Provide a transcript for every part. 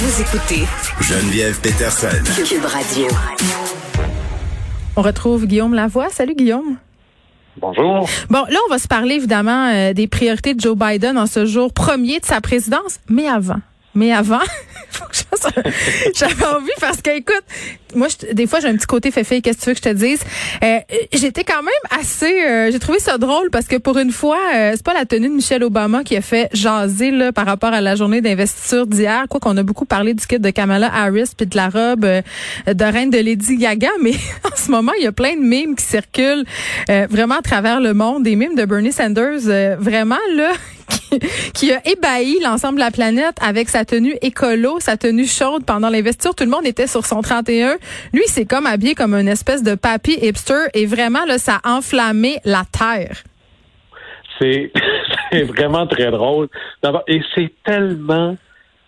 Vous écoutez Geneviève Peterson. Cube Radio. On retrouve Guillaume Lavoie. Salut Guillaume. Bonjour. Bon, là, on va se parler évidemment euh, des priorités de Joe Biden en ce jour premier de sa présidence, mais avant. Mais avant, faut que je j'avais envie parce que, écoute, moi, je- des fois, j'ai un petit côté féfé. Qu'est-ce que tu veux que je te dise? Euh, J'étais quand même assez... euh, j'ai trouvé ça drôle parce que pour une fois, euh, c'est pas la tenue de Michelle Obama qui a fait jaser là, par rapport à la journée d'investiture d'hier. Quoi qu'on a beaucoup parlé du kit de Kamala Harris puis de la robe euh, de reine de Lady Gaga, mais en ce moment, il y a plein de mimes qui circulent euh, vraiment à travers le monde. Des mimes de Bernie Sanders, euh, vraiment, là... qui- a ébahi l'ensemble de la planète avec sa tenue écolo, sa tenue chaude pendant l'investiture. Tout le monde était sur son 31. Lui, c'est comme habillé comme une espèce de papy hipster et vraiment, là, ça a enflammé la terre. C'est vraiment très drôle. Et c'est tellement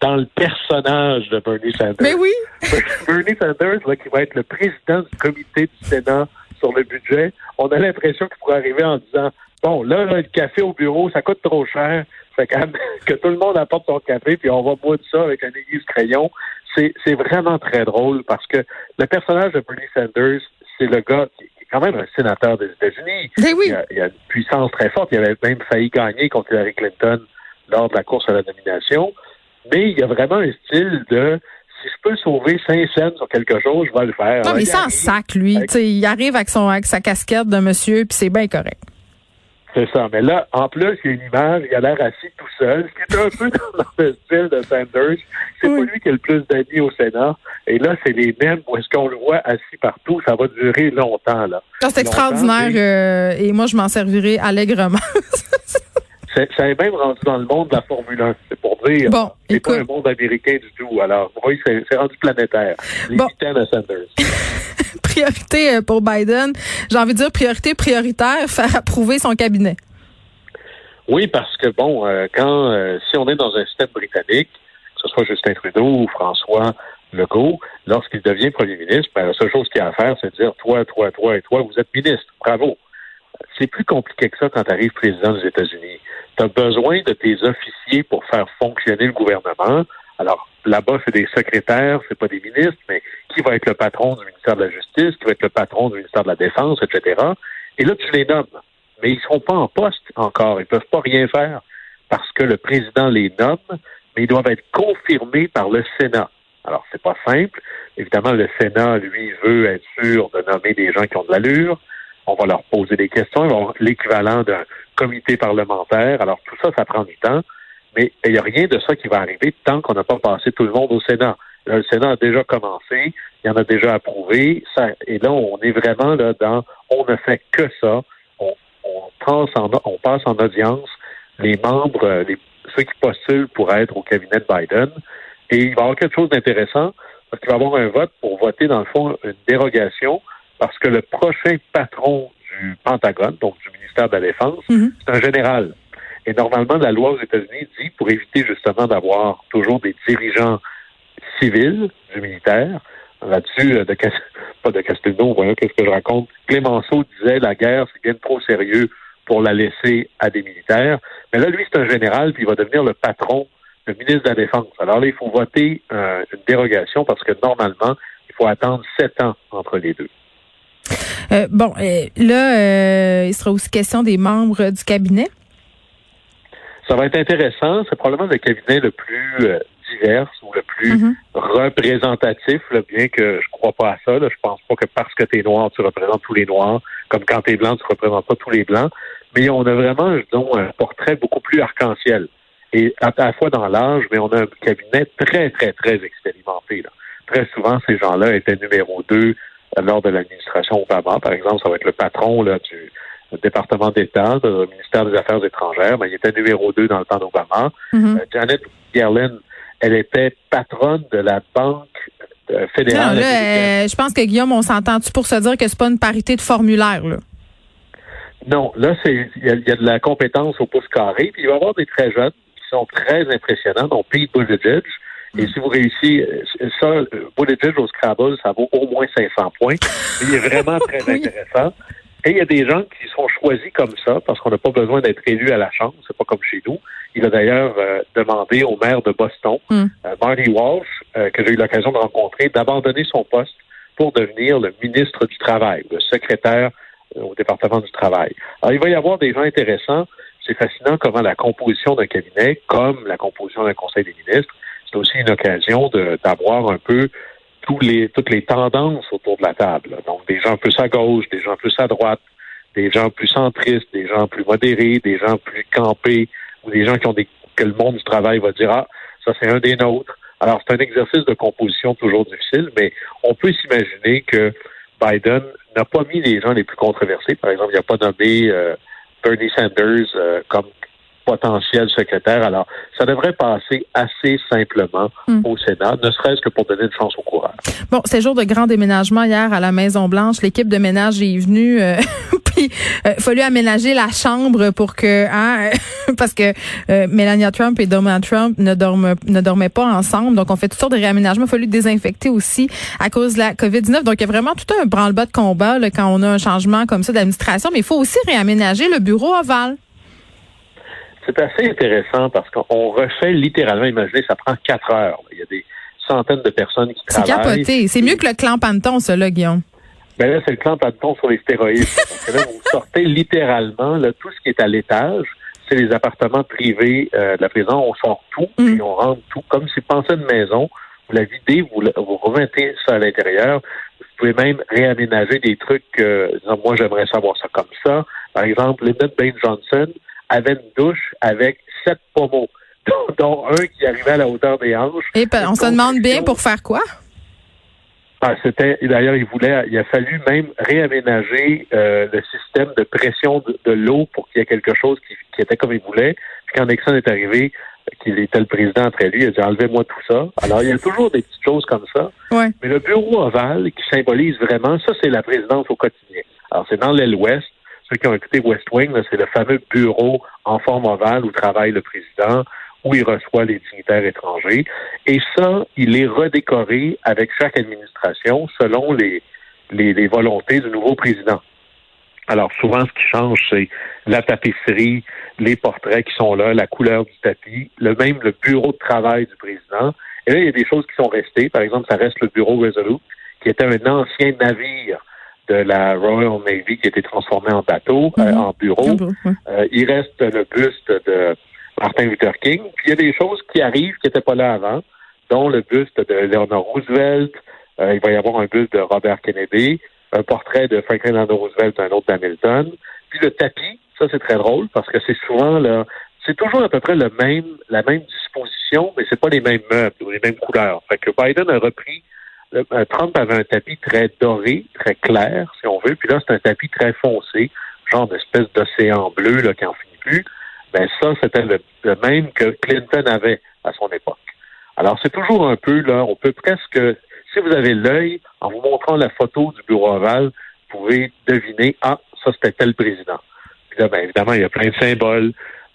dans le personnage de Bernie Sanders. Mais oui! Bernie Sanders, là, qui va être le président du comité du Sénat sur le budget, on a l'impression qu'il pourrait arriver en disant Bon, là, là, le café au bureau, ça coûte trop cher. Fait que, que tout le monde apporte son café, puis on va boire de ça avec un aiguise crayon. C'est vraiment très drôle parce que le personnage de Bernie Sanders, c'est le gars qui est quand même un sénateur des États-Unis. Mais oui! Il, a, il a une puissance très forte. Il avait même failli gagner contre Hillary Clinton lors de la course à la nomination. Mais il y a vraiment un style de si je peux sauver cinq cents sur quelque chose, je vais le faire. Non, mais il s'en sac, lui. avec- Tu sais, il arrive avec, son, avec sa casquette de monsieur, puis c'est bien correct. C'est ça. Mais là, en plus, il y a une image, il a l'air assis tout seul, ce qui est un peu dans le style de Sanders. C'est Oui. pas lui qui a le plus d'amis au Sénat. Et là, c'est les mêmes où est-ce qu'on le voit assis partout. Ça va durer longtemps, là. Ah, C'est extraordinaire euh, et moi, je m'en servirai allègrement. Ça est même rendu dans le monde de la Formule 1. C'est pour dire. Bon, c'est pas un monde américain du tout. Alors, oui, c'est rendu planétaire. Les Bon. Sanders. priorité euh, pour Biden. J'ai envie de dire priorité prioritaire, faire approuver son cabinet. Oui, parce que bon, euh, quand euh, si on est dans un système britannique, que ce soit Justin Trudeau ou François Legault, lorsqu'il devient premier ministre, ben, la seule chose qu'il a à faire, c'est de dire toi, toi, toi et toi, vous êtes ministre. Bravo. C'est plus compliqué que ça quand tu arrives président des États-Unis. Tu as besoin de tes officiers pour faire fonctionner le gouvernement. Alors, là-bas, c'est des secrétaires, c'est pas des ministres, mais qui va être le patron du ministère de la Justice, qui va être le patron du ministère de la Défense, etc. Et là, tu les nommes. Mais ils sont pas en poste encore. Ils peuvent pas rien faire parce que le président les nomme, mais ils doivent être confirmés par le Sénat. Alors, c'est pas simple. Évidemment, le Sénat, lui, veut être sûr de nommer des gens qui ont de l'allure. On va leur poser des questions. Ils vont avoir l'équivalent d'un comité parlementaire. Alors, tout ça, ça prend du temps. Mais il n'y a rien de ça qui va arriver tant qu'on n'a pas passé tout le monde au Sénat. Là, le Sénat a déjà commencé, il y en a déjà approuvé. Ça, et là, on est vraiment là dans on ne fait que ça. On, on, passe, en, on passe en audience les membres, les, ceux qui postulent pour être au cabinet de Biden. Et il va y avoir quelque chose d'intéressant parce qu'il va y avoir un vote pour voter, dans le fond, une dérogation parce que le prochain patron du Pentagone, donc du ministère de la Défense, Mhm. c'est un général. Et normalement, la loi aux États-Unis dit, pour éviter justement d'avoir toujours des dirigeants civils du militaire, là-dessus, euh, de Cas- pas de Castelnau, voyons qu'est-ce que je raconte? Clémenceau disait la guerre, c'est bien trop sérieux pour la laisser à des militaires. Mais là, lui, c'est un général, puis il va devenir le patron, le ministre de la Défense. Alors là, il faut voter euh, une dérogation parce que normalement, il faut attendre sept ans entre les deux. Euh, bon, euh, là, il sera aussi question des membres du cabinet. Ça va être intéressant. C'est probablement le cabinet le plus euh, divers ou le plus Mhm. représentatif, là, bien que je crois pas à ça. Là. Je pense pas que parce que tu es noir, tu représentes tous les noirs, comme quand tu es blanc, tu représentes pas tous les blancs. Mais on a vraiment, disons, un portrait beaucoup plus arc-en-ciel. Et à la fois dans l'âge, mais on a un cabinet très, très, très expérimenté. Là. Très souvent, ces gens-là étaient numéro deux euh, lors de l'administration Obama. Par exemple, ça va être le patron là, du département d'État, du ministère des Affaires étrangères. Ben, il était numéro deux dans le temps d'Obama. Mhm. Euh, Janet Yellen, elle était patronne de la Banque euh, Non, fédérale là, euh, je pense que Guillaume, on s'entend-tu pour se dire que c'est pas une parité de formulaire, là? Non, là, c'est il y, a- il y a de la compétence au pouce carré, puis il va y avoir des très jeunes qui sont très impressionnants, dont Pete Buttigieg. Et si vous réussissez, euh, ça, Buttigieg au Scrabble, ça vaut au moins 500 points. Il est vraiment très Oui. intéressant. Et il y a des gens qui sont choisis comme ça, parce qu'on n'a pas besoin d'être élu à la Chambre, c'est pas comme chez nous. Il a d'ailleurs euh, demandé au maire de Boston, Mm. euh, Marty Walsh, euh, que j'ai eu l'occasion de rencontrer, d'abandonner son poste pour devenir le ministre du Travail, le secrétaire euh, au département du travail. Alors, il va y avoir des gens intéressants. C'est fascinant comment la composition d'un cabinet, comme la composition d'un conseil des ministres, c'est aussi une occasion de- d'avoir un peu tous les, toutes les tendances autour de la table. Donc, des gens plus à gauche, des gens plus à droite, des gens plus centristes, des gens plus modérés, des gens plus campés, ou des gens qui ont des, que le monde du travail va dire, ah, ça c'est un des nôtres. Alors, c'est un exercice de composition toujours difficile, mais on peut s'imaginer que Biden n'a pas mis les gens les plus controversés. Par exemple, il n'a pas nommé euh, Bernie Sanders euh, comme potentiel secrétaire. Alors, ça devrait passer assez simplement Hmm. au Sénat, ne serait-ce que pour donner une chance au coureur. Bon, c'est jour de grand déménagement hier à la Maison Blanche. L'équipe de ménage est venue, euh, puis il fallu aménager la chambre pour que, hein, parce que euh, Melania Trump et Donald Trump ne dorment, ne dormaient pas ensemble. Donc on fait toutes sortes de réaménagements. Il a fallu désinfecter aussi à cause de la COVID-19. Donc il y a vraiment tout un branle-bas de combat là, quand on a un changement comme ça d'administration. Mais il faut aussi réaménager le bureau ovale. C'est assez intéressant parce qu'on refait littéralement, imaginez, ça prend quatre heures. Il y a des centaines de personnes qui C'est travaillent. capoté. C'est mieux que le clan Panton, ça, là, Guillaume. Ben là, c'est le clan Panton sur les stéroïdes. Parce que là, vous sortez littéralement là, tout ce qui est à l'étage. C'est les appartements privés euh, de la prison. On sort tout, Mm. puis on rentre tout. Comme si pensait une maison, vous la videz, vous, vous remettez ça à l'intérieur. Vous pouvez même réaménager des trucs. Euh, disons, moi, j'aimerais savoir ça comme ça. Par exemple, Lyndon Baines Johnson avait une douche avec sept pommeaux, dont, dont un qui arrivait à la hauteur des hanches. Et ben, on se demande bien pour faire quoi? ah, c'était d'ailleurs, il voulait, il a fallu même réaménager euh, le système de pression de, de l'eau pour qu'il y ait quelque chose qui, qui était comme il voulait. Puis quand Nixon est arrivé, qu'il était le président après lui, il a dit enlevez-moi tout ça. Alors il y a toujours des petites choses comme ça. Ouais. Mais le bureau ovale qui symbolise vraiment, ça c'est la présidence au quotidien. Alors c'est dans l'aile ouest. Ceux qui ont écouté West Wing, c'est le fameux bureau en forme ovale où travaille le président, où il reçoit les dignitaires étrangers. Et ça, il est redécoré avec chaque administration selon les, les, les volontés du nouveau président. Alors souvent, ce qui change, c'est la tapisserie, les portraits qui sont là, la couleur du tapis, le même le bureau de travail du président. Et là, il y a des choses qui sont restées. Par exemple, ça reste le bureau Resolute, qui était un ancien navire de la Royal Navy qui a été transformé en bateau, euh, Mhm. en bureau. Euh, il reste le buste de Martin Luther King. Puis il y a des choses qui arrivent qui n'étaient pas là avant, dont le buste de Eleanor Roosevelt. Euh, il va y avoir un buste de Robert Kennedy, un portrait de Franklin Delano Roosevelt, un autre d'Hamilton. Puis le tapis, ça c'est très drôle parce que c'est souvent là, c'est toujours à peu près le même, la même disposition, mais c'est pas les mêmes meubles ou les mêmes couleurs. Fait que Biden a repris Trump avait un tapis très doré, très clair, si on veut, puis là, c'est un tapis très foncé, genre d'espèce d'océan bleu là, qui en finit plus. Ben ça, c'était le, même que Clinton avait à son époque. Alors, c'est toujours un peu, là, on peut presque, si vous avez l'œil, en vous montrant la photo du bureau ovale, vous pouvez deviner, ah, ça, c'était tel président. Puis là, ben, évidemment, il y a plein de symboles.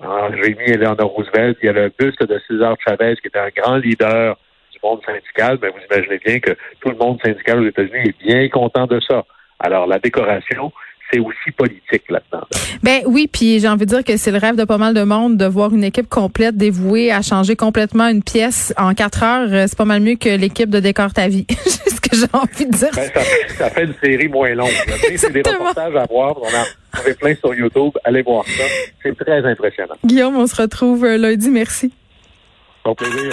J'ai mis Eleanor Roosevelt, il y a le buste de César Chavez, qui était un grand leader monde syndical, ben, vous imaginez bien que tout le monde syndical aux États-Unis est bien content de ça. Alors, la décoration, c'est aussi politique là-dedans. Ben oui, puis j'ai envie de dire que c'est le rêve de pas mal de monde de voir une équipe complète dévouée à changer complètement une pièce en quatre heures. Euh, C'est pas mal mieux que l'équipe de Décor ta vie. c'est ce que j'ai envie de dire. Ben, ça, ça fait une série moins longue. C'est des reportages à voir. On en fait plein sur YouTube. Allez voir ça. C'est très impressionnant. Guillaume, on se retrouve euh, lundi. Merci. Au plaisir.